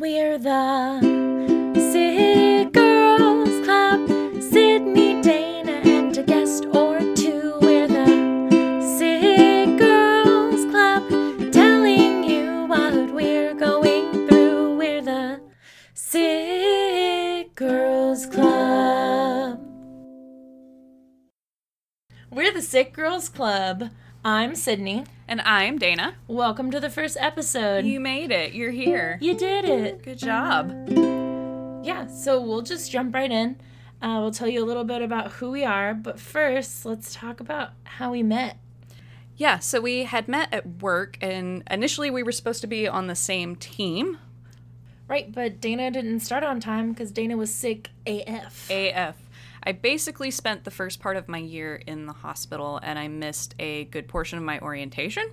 We're the Sick Girls Club. Sydney, Dana, and a guest or two. We're the Sick Girls Club. Telling you what we're going through. We're the Sick Girls Club. We're the Sick Girls Club. I'm Sydney. And I'm Dana. Welcome to the first episode. You made it. You're here. You did it. Good job. Yeah, so we'll just jump right in. Uh, we'll tell you a little bit about who we are, but first, let's talk about how we met. Yeah, so we had met at work, and initially we were supposed to be on the same team. Right, but Dana didn't start on time because Dana was sick AF. AF. I basically spent the first part of my year in the hospital and I missed a good portion of my orientation.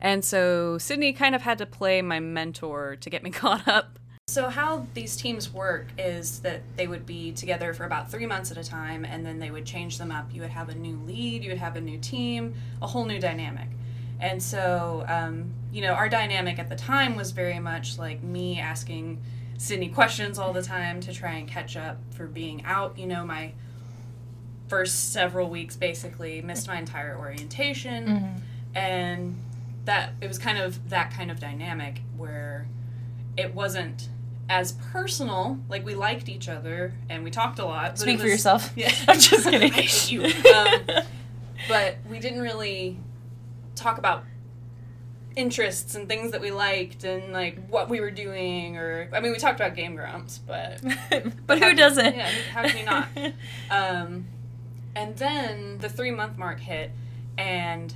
And so Sydney kind of had to play my mentor to get me caught up. So, how these teams work is that they would be together for about three months at a time and then they would change them up. You would have a new lead, you would have a new team, a whole new dynamic. And so, um, you know, our dynamic at the time was very much like me asking Sydney questions all the time to try and catch up for being out. You know, my first several weeks basically missed my entire orientation and that it was kind of that kind of dynamic where it wasn't as personal like we liked each other and we talked a lot Speak it for yourself. yeah I'm just kidding. You um, but we didn't really talk about interests and things that we liked and like what we were doing or I mean we talked about Game Grumps but but who doesn't? yeah how can you not um, and then the three month mark hit, and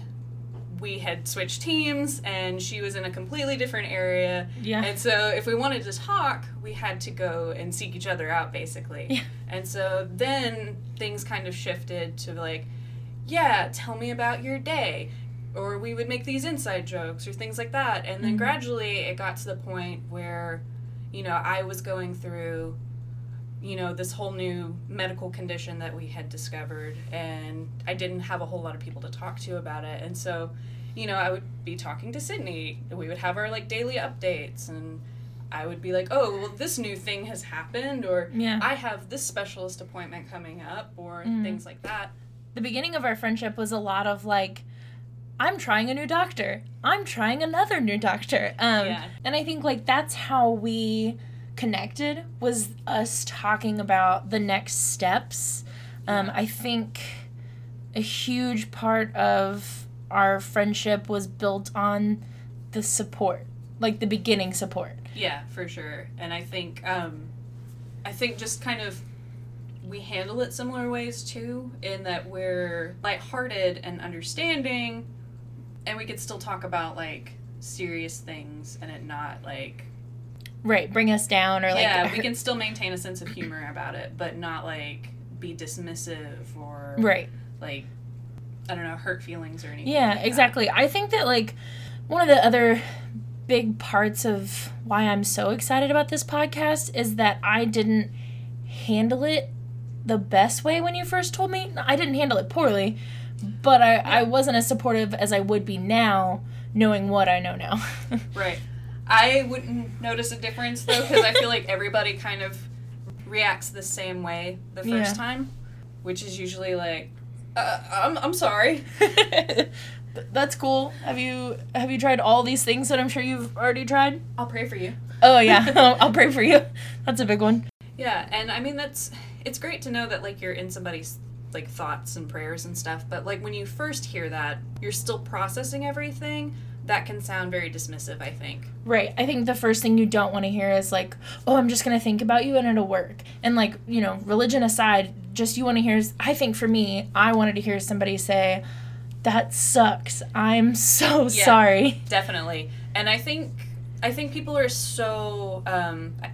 we had switched teams, and she was in a completely different area. Yeah. And so, if we wanted to talk, we had to go and seek each other out, basically. Yeah. And so then things kind of shifted to like, yeah, tell me about your day. Or we would make these inside jokes or things like that. And then Mhm. gradually it got to the point where, you know, I was going through you know this whole new medical condition that we had discovered and i didn't have a whole lot of people to talk to about it and so you know i would be talking to sydney we would have our like daily updates and i would be like oh well this new thing has happened or Yeah. i have this specialist appointment coming up or Mhm. things like that the beginning of our friendship was a lot of like, I'm trying a new doctor. I'm trying another new doctor. Um, Yeah. And I think like that's how we connected was us talking about the next steps. Um, I think a huge part of our friendship was built on the support, like the beginning support. Yeah, for sure. And I think um I think just kind of we handle it similar ways too, in that we're lighthearted and understanding and we could still talk about like serious things and it not like Right, bring us down or like Yeah, we can still maintain a sense of humor about it, but not like be dismissive or Right. like I don't know, hurt feelings or anything. Yeah, like exactly. I think that like one of the other big parts of why I'm so excited about this podcast is that I didn't handle it the best way when you first told me. I didn't handle it poorly, but I, I wasn't as supportive as I would be now, knowing what I know now. Right. I wouldn't notice a difference though because I feel like everybody kind of reacts the same way the first Yeah. time, which is usually like, uh, "I'm I'm sorry." That's cool. Have you have you tried all these things that I'm sure you've already tried? I'll pray for you. Oh yeah, I'll, I'll pray for you. That's a big one. Yeah, and I mean that's it's great to know that like you're in somebody's like thoughts and prayers and stuff, but like when you first hear that, you're still processing everything. That can sound very dismissive, I think. Right. I think the first thing you don't want to hear is like, "Oh, I'm just going to think about you and it'll work." And like, you know, religion aside, just you want to hear is- I think for me, I wanted to hear somebody say, "That sucks. I'm so Yeah. sorry." definitely and i think i think people are so um I,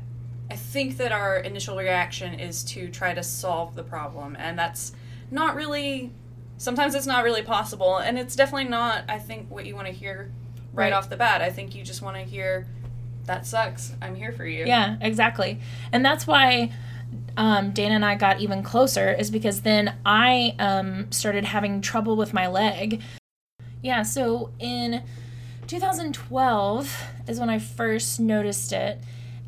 I think that our initial reaction is to try to solve the problem and that's not really sometimes it's not really possible and it's definitely not i think what you want to hear right, Right. off the bat i think you just want to hear that sucks i'm here for you Yeah, exactly. And that's why um, Dana and I got even closer, is because then I um, started having trouble with my leg. Yeah, so in 2012 is when I first noticed it.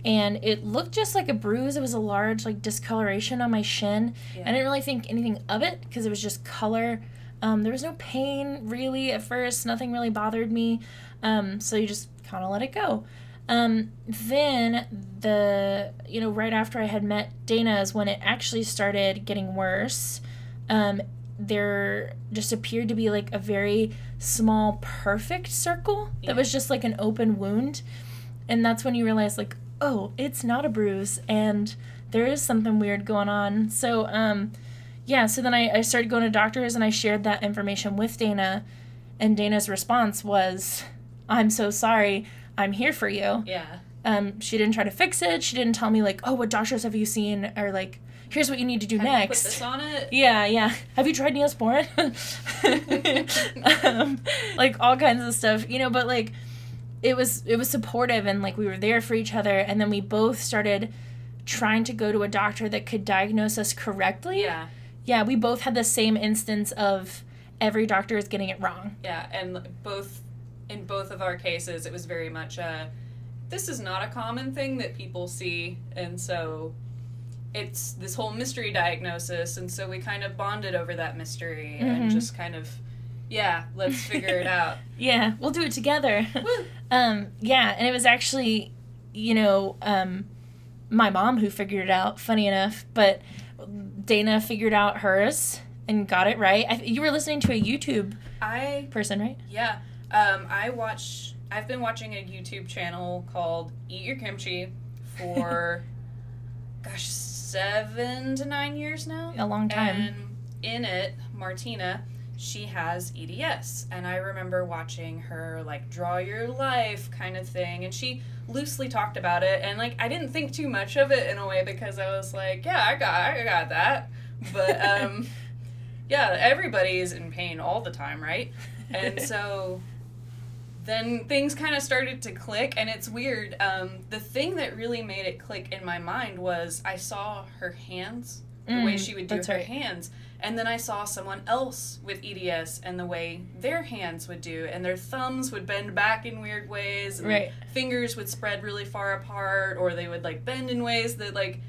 and it looked just like a bruise. It was a large like discoloration on my shin. Yeah. I didn't really think anything of it because it was just color. Um, there was no pain really at first. Nothing really bothered me. Um, so you just kind of let it go. Um, then the you know right after I had met Dana is when it actually started getting worse. Um, there just appeared to be like a very small perfect circle that was just like an open wound and that's when you realize like oh it's not a bruise and there is something weird going on so um yeah so then I, I started going to doctors and i shared that information with dana and dana's response was i'm so sorry i'm here for you Yeah. um she didn't try to fix it she didn't tell me like oh what doctors have you seen or like here's what you need to do Have you next put this on it? yeah, yeah. Have you tried Neosporin? um, like all kinds of stuff, you know. But like, it was it was supportive, and like we were there for each other, and then we both started trying to go to a doctor that could diagnose us correctly. Yeah. Yeah, we both had the same instance of every doctor is getting it wrong. Yeah, and both in both of our cases, it was very much a this is not a common thing that people see, and so it's this whole mystery diagnosis, and so we kind of bonded over that mystery and Mhm. just kind of yeah, let's figure it out. Yeah, we'll do it together. Um, yeah, and it was actually, you know, um, my mom who figured it out. Funny enough, but Dana figured out hers and got it right. I, you were listening to a YouTube I person, right? yeah, um, I watch. I've been watching a YouTube channel called Eat Your Kimchi for gosh seven to nine years now. A long time. And in it, Martina, she has EDS. And I remember watching her like draw your life kind of thing. And she loosely talked about it. And like I didn't think too much of it in a way because I was like, yeah, I got I got that. But um yeah, everybody's in pain all the time, right? And so then things kind of started to click and it's weird um, the thing that really made it click in my mind was i saw her hands the way Mm, she would do her right. hands and then i saw someone else with eds and the way their hands would do and their thumbs would bend back in weird ways and Right. fingers would spread really far apart or they would like bend in ways that like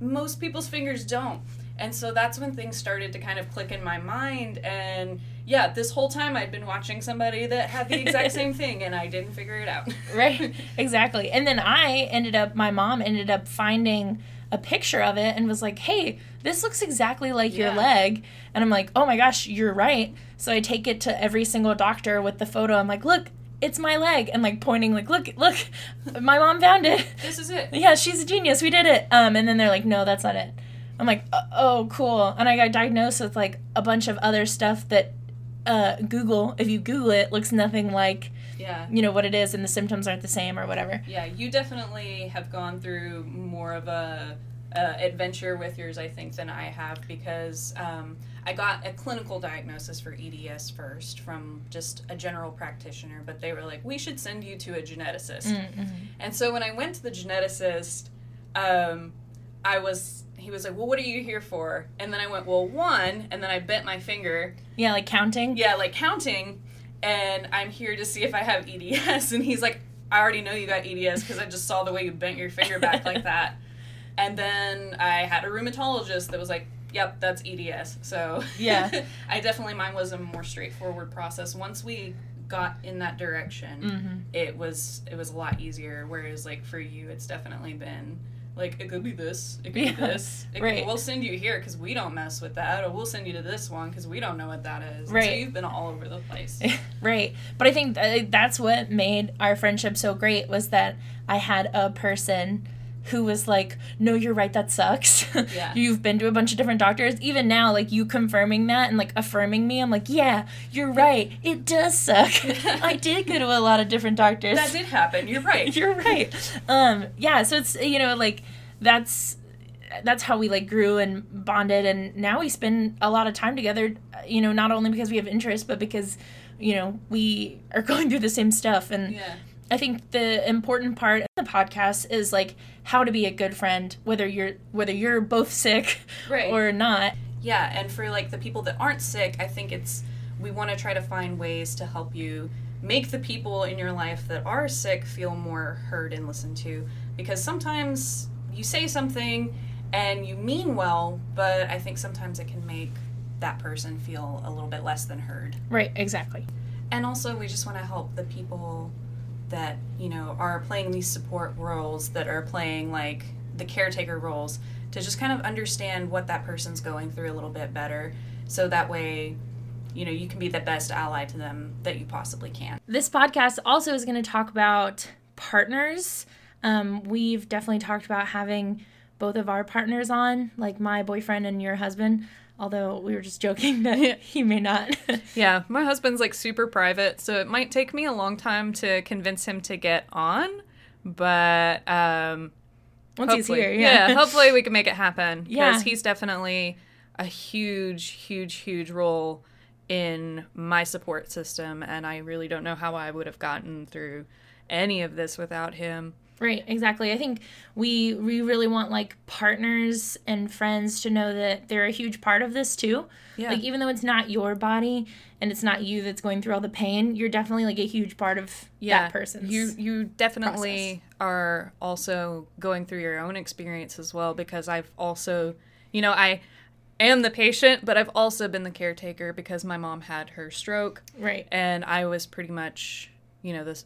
most people's fingers don't and so that's when things started to kind of click in my mind and yeah this whole time i'd been watching somebody that had the exact same thing and i didn't figure it out. Right exactly. And then i ended up my mom ended up finding a picture of it and was like hey this looks exactly like your leg. And i'm like oh my gosh you're right. So i take it to every single doctor with the photo. I'm like look it's my leg. And like pointing like look look my mom found it. This is it. Yeah she's a genius. We did it. Um and then they're like no that's not it i'm like "Uh, oh cool. And i got diagnosed with like a bunch of other stuff that uh google if you google it looks nothing like yeah. you know what it is and the symptoms aren't the same or whatever. Yeah you definitely have gone through more of a, adventure with yours i think than i have because um, i got a clinical diagnosis for eds first from just a general practitioner but they were like we should send you to a geneticist. Mm-hmm. And so when I went to the geneticist, um, I was he was like, "Well, what are you here for?" And then I went, "Well, one," and then I bent my finger, yeah like counting yeah, like counting, and I'm here to see if I have EDS. And he's like, "I already know you got EDS because I just saw the way you bent your finger back like that." And then I had a rheumatologist that was like, "Yep, that's EDS." So Yeah. I definitely mine was a more straightforward process. Once we got in that direction, mm-hmm. it was it was a lot easier. Whereas like for you, it's definitely been like it could be this, it could Yeah, be this. It could- right. we'll send you here because we don't mess with that, or we'll send you to this one because we don't know what that is. And So Right. you've been all over the place. right but i think th- that's what made our friendship so great was that i had a person who was like no you're right that sucks Yeah. you've been to a bunch of different doctors even now like you confirming that and like affirming me i'm like yeah you're right it does suck i did go to a lot of different doctors that did happen. You're right. You're right. Um, yeah, so it's you know like that's that's how we like grew and bonded, and now we spend a lot of time together. You know, not only because we have interest, but because you know we are going through the same stuff. And yeah. I think the important part of the podcast is like how to be a good friend, whether you're whether you're both sick Right. or not. Yeah, and for like the people that aren't sick, I think it's we want to try to find ways to help you make the people in your life that are sick feel more heard and listened to because sometimes you say something and you mean well, but I think sometimes it can make that person feel a little bit less than heard. Right, exactly. And also, we just want to help the people that, you know, are playing these support roles, that are playing like the caretaker roles, to just kind of understand what that person's going through a little bit better. So that way, you know, you can be the best ally to them that you possibly can. This podcast also is going to talk about partners. Um, we've definitely talked about having both of our partners on, like my boyfriend and your husband. Although we were just joking that he may not. yeah, my husband's like super private, so it might take me a long time to convince him to get on. But um, once he's here, yeah. yeah, hopefully we can make it happen. Because Yeah. he's definitely a huge, huge, huge role in my support system, and I really don't know how I would have gotten through any of this without him. Right, exactly. I think we we really want like partners and friends to know that they're a huge part of this too. Yeah. Like even though it's not your body and it's not you that's going through all the pain, you're definitely like a huge part of that person's. You you definitely are also going through your own experience as well because I've also, you know, I am the patient, but I've also been the caretaker because my mom had her stroke right. and I was pretty much, you know, this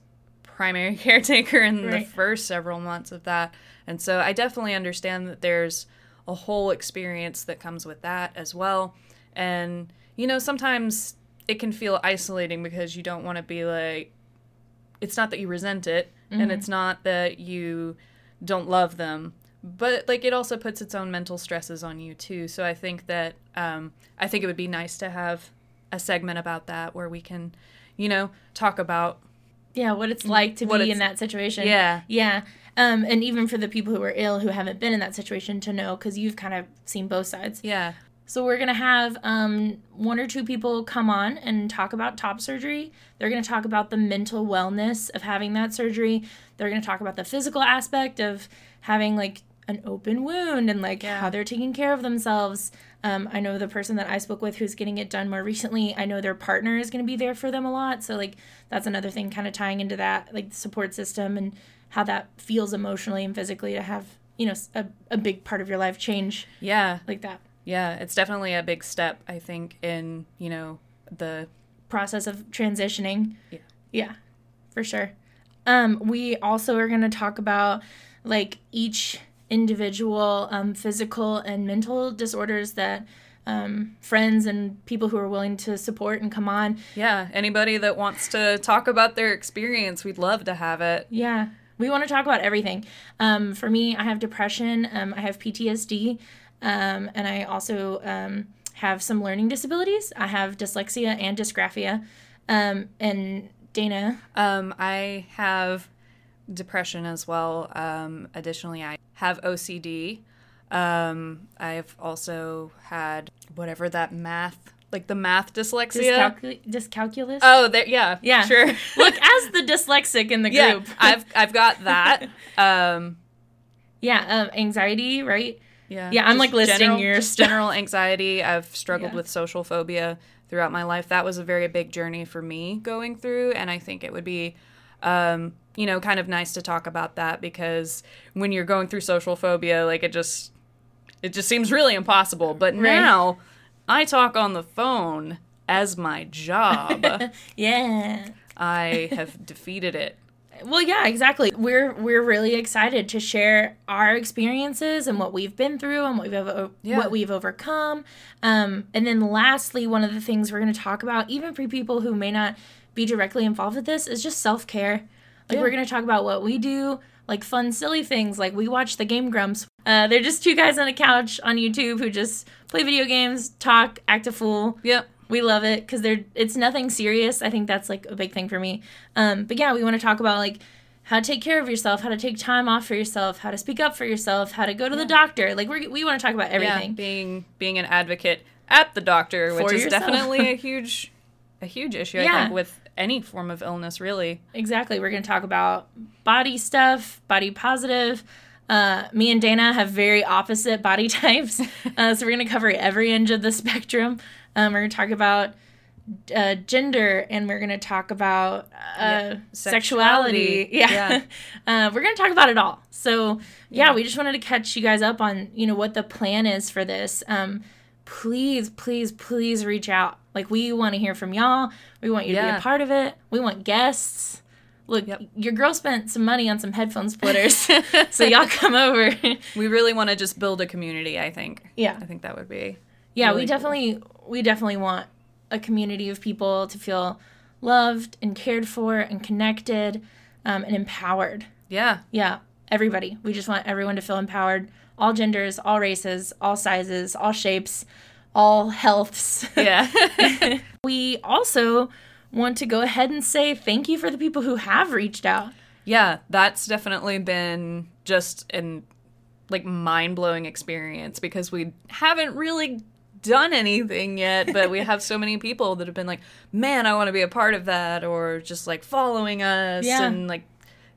primary caretaker in the first several months of that. And so I definitely understand that there's a whole experience that comes with that as well. And, you know, sometimes it can feel isolating because you don't want to be like, it's not that you resent it and it's not that you don't love them but like it also puts its own mental stresses on you too so i think that um, i think it would be nice to have a segment about that where we can you know talk about Yeah, what it's like to What be in that situation. yeah Yeah. Um, and even for the people who are ill who haven't been in that situation to know because you've kind of seen both sides. yeah So we're gonna have um, one or two people come on and talk about top surgery. They're gonna talk about the mental wellness of having that surgery. They're gonna talk about the physical aspect of having like an open wound and like Yeah. how they're taking care of themselves. Um, I know the person that I spoke with who's getting it done more recently. I know their partner is gonna be there for them a lot. So like that's another thing, kind of tying into that like the support system and how that feels emotionally and physically to have you know a big part of your life change yeah like that. yeah it's definitely a big step i think in you know the process of transitioning. Yeah. Yeah, for sure. Um, we also are going to talk about like each individual um, physical and mental disorders that um, friends and people who are willing to support and come on. yeah anybody that wants to talk about their experience we'd love to have it Yeah, we want to talk about everything. Um, for me, I have depression, um, I have PTSD, um, and I also um, have some learning disabilities. I have dyslexia and dysgraphia. Um, and Dana, Um, I have depression as well. Um, additionally, I have OCD. Um, I've also had whatever that math, like the math dyslexia. Dyscalcul- dyscalculus. oh, there, yeah, yeah, sure. Look, as the dyslexic in the yeah, group, I've I've got that. Um, yeah, um, anxiety, right? yeah, Yeah, I'm, like, listing general, your general anxiety. I've struggled Yeah. with social phobia throughout my life. That was a very big journey for me going through, and I think it would be um, you know, kind of nice to talk about that because when you're going through social phobia, like it just it just seems really impossible. But Right. now I talk on the phone as my job. Yeah. I have defeated it. Well, yeah, exactly. We're we're really excited to share our experiences and what we've been through and what we've over, Yeah. what we've overcome. Um, and then lastly, one of the things we're going to talk about, even for people who may not be directly involved with this, is just self care. Like Yeah. we're going to talk about what we do, like fun, silly things. Like we watch the Game Grumps. Uh, they're just two guys on a couch on YouTube who just play video games, talk, act a fool. Yep. We love it because they're it's nothing serious. I think that's like a big thing for me. Um, but yeah, we want to talk about like how to take care of yourself, how to take time off for yourself, how to speak up for yourself, how to go to the doctor. Like we we want to talk about Yeah, everything. being being an advocate at the doctor, which For is yourself. definitely a huge a huge issue I Yeah. think with any form of illness really. Exactly. We're going to talk about body stuff, body positive. Uh, me and Dana have very opposite body types. Uh, so we're going to cover every inch of the spectrum. Um, we're going to talk about uh, gender and we're going to talk about uh, Yeah. sexuality. Sexuality. Yeah. uh, we're going to talk about it all. So, yeah, we just wanted to catch you guys up on, you know, what the plan is for this. Um, please, please, please reach out. Like, we want to hear from y'all. We want you to be a part of it. We want guests. Look, Yep. your girl spent some money on some headphone splitters. so, y'all come over. We really want to just build a community, I think. yeah. I think that would be yeah really we cool. definitely we definitely want a community of people to feel loved and cared for and connected um, and empowered Yeah. yeah everybody we just want everyone to feel empowered all genders all races all sizes all shapes all healths Yeah. we also want to go ahead and say thank you for the people who have reached out yeah, that's definitely been just an like mind-blowing experience because we haven't really done anything yet, but we have so many people that have been like, "Man, I want to be a part of that," or just like following us Yeah. and like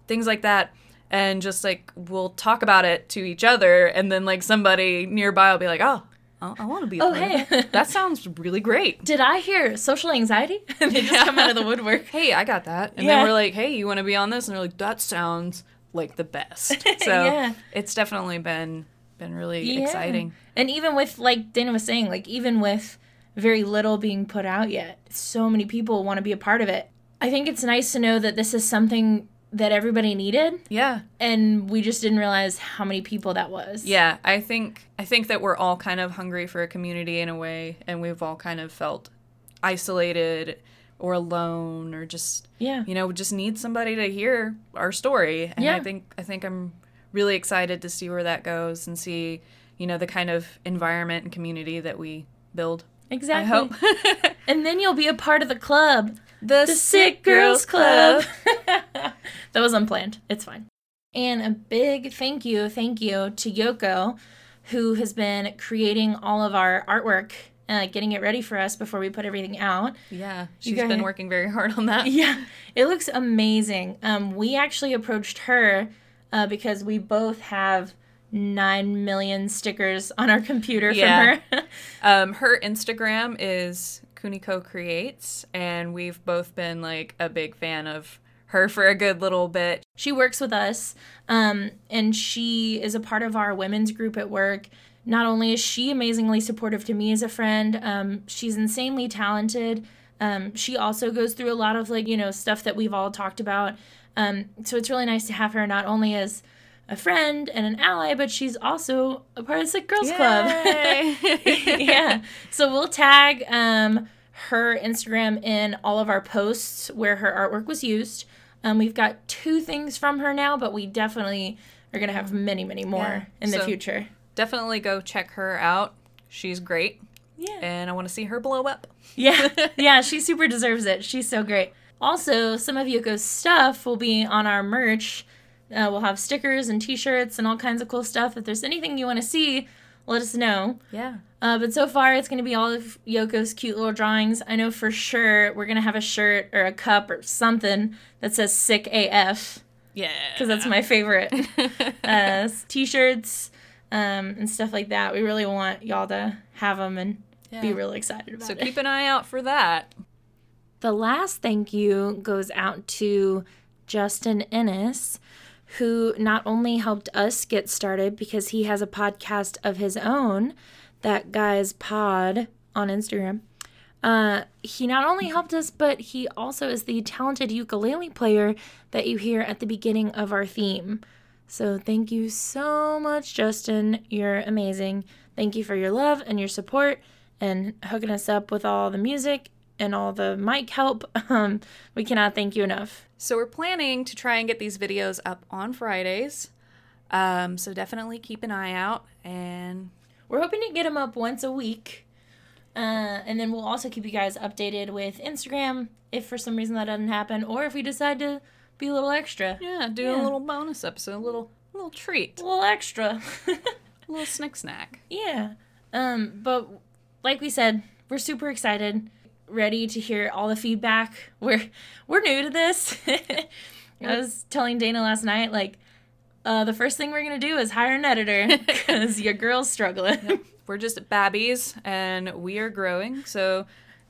things like that. And just like we'll talk about it to each other, and then like somebody nearby will be like, "Oh, I, I want to be." A Oh, hey. that. that sounds really great. did i hear social anxiety and they just Yeah. come out of the woodwork hey, I got that. And Yeah. then we're like, hey, you want to be on this? And they're like, that sounds like the best. So Yeah. it's definitely been been really Yeah. exciting. And even with like Dana was saying, like even with very little being put out yet, so many people want to be a part of it. I think it's nice to know that this is something that everybody needed Yeah. and we just didn't realize how many people that was. Yeah. I think I think that we're all kind of hungry for a community in a way, and we've all kind of felt isolated or alone or just Yeah. you know, just need somebody to hear our story. And Yeah. I think I think I'm really excited to see where that goes and see, you know, the kind of environment and community that we build. Exactly. I hope. And then you'll be a part of the club. the, The Sick Girls Club. that was unplanned. It's fine. And a big thank you, thank you to Yoko, who has been creating all of our artwork, uh, getting it ready for us before we put everything out. Yeah, she's been working very hard on that. Yeah, it looks amazing. Um, we actually approached her uh, because we both have nine million stickers on our computer Yeah. from her. Um, her Instagram is Kuniko Creates, and we've both been like a big fan of her for a good little bit. she works with us, um, and she is a part of our women's group at work. Not only is she amazingly supportive to me as a friend, um, she's insanely talented. Um, she also goes through a lot of like you know stuff that we've all talked about. Um, so it's really nice to have her not only as a friend and an ally, but she's also a part of the Sick Girls Club. Yeah. So we'll tag um, her Instagram in all of our posts where her artwork was used. Um, we've got two things from her now, but we definitely are going to have many, many more Yeah. in the future. Definitely go check her out. She's great, Yeah. and I want to see her blow up. Yeah. yeah, she super deserves it. She's so great. Also, some of Yoko's stuff will be on our merch. Uh, we'll have stickers and t shirts and all kinds of cool stuff. If there's anything you want to see, let us know. Yeah. Uh, but so far, it's going to be all of Yoko's cute little drawings. I know for sure we're going to have a shirt or a cup or something that says Sick AF Yeah. because that's my favorite. uh, T shirts um, and stuff like that. We really want y'all to have them and be really excited about So it. So keep an eye out for that. The last thank you goes out to Justin Ennis, who not only helped us get started because he has a podcast of his own, that guy's pod on Instagram. Uh, he not only helped us, but he also is the talented ukulele player that you hear at the beginning of our theme. So thank you so much, Justin. You're amazing. Thank you for your love and your support and hooking us up with all the music and all the mic help. Um, we cannot thank you enough. So we're planning to try and get these videos up on Fridays. Um, so definitely keep an eye out and We're hoping to get them up once a week. Uh, and then we'll also keep you guys updated with Instagram if for some reason that doesn't happen, or if we decide to be a little extra. yeah, do Yeah. a little bonus episode, a little little treat, A little extra. a little snick snack. yeah. Um, but like we said, we're super excited, ready to hear all the feedback. We're we're new to this. I was telling Dana last night, like, uh, the first thing we're gonna do is hire an editor because your girl's struggling. We're just babbies and we are growing. So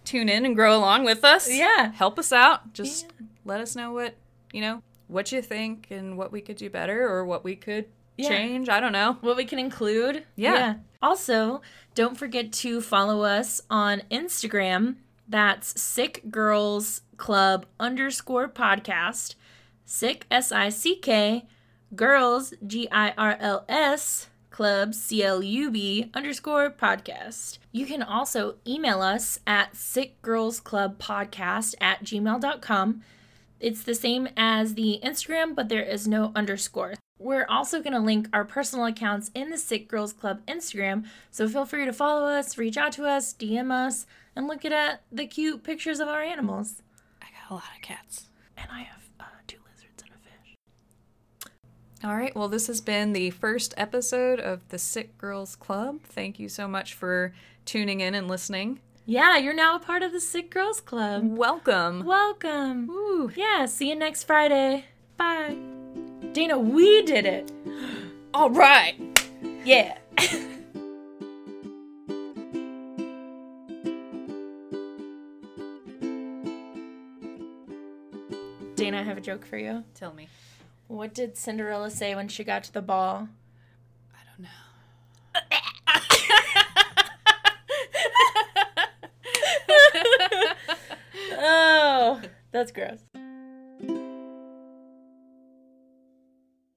tune in and grow along with us. Yeah. Help us out. Just let us know what, you know, what you think and what we could do better or what we could Yeah. change. I don't know. what we can include. Yeah. Also, don't forget to follow us on Instagram. That's Sick Girls Club underscore podcast. Sick S I C K Girls G I R L S Club C L U B underscore podcast. You can also email us at sickgirlsclubpodcast at gmail.com. It's the same as the Instagram, but there is no underscore. We're also going to link our personal accounts in the Sick Girls Club Instagram, so feel free to follow us, reach out to us, DM us, and look at uh, the cute pictures of our animals. I got a lot of cats. And I have uh, two lizards and a fish. All right. Well, this has been the first episode of the Sick Girls Club. Thank you so much for tuning in and listening. Yeah, you're now a part of the Sick Girls Club. Welcome. Welcome. Woo. Yeah, see you next Friday. Bye. Dana, we did it. All right. Yeah. Dana, I have a joke for you. Tell me. What did Cinderella say when she got to the ball? I don't know. Oh, that's gross.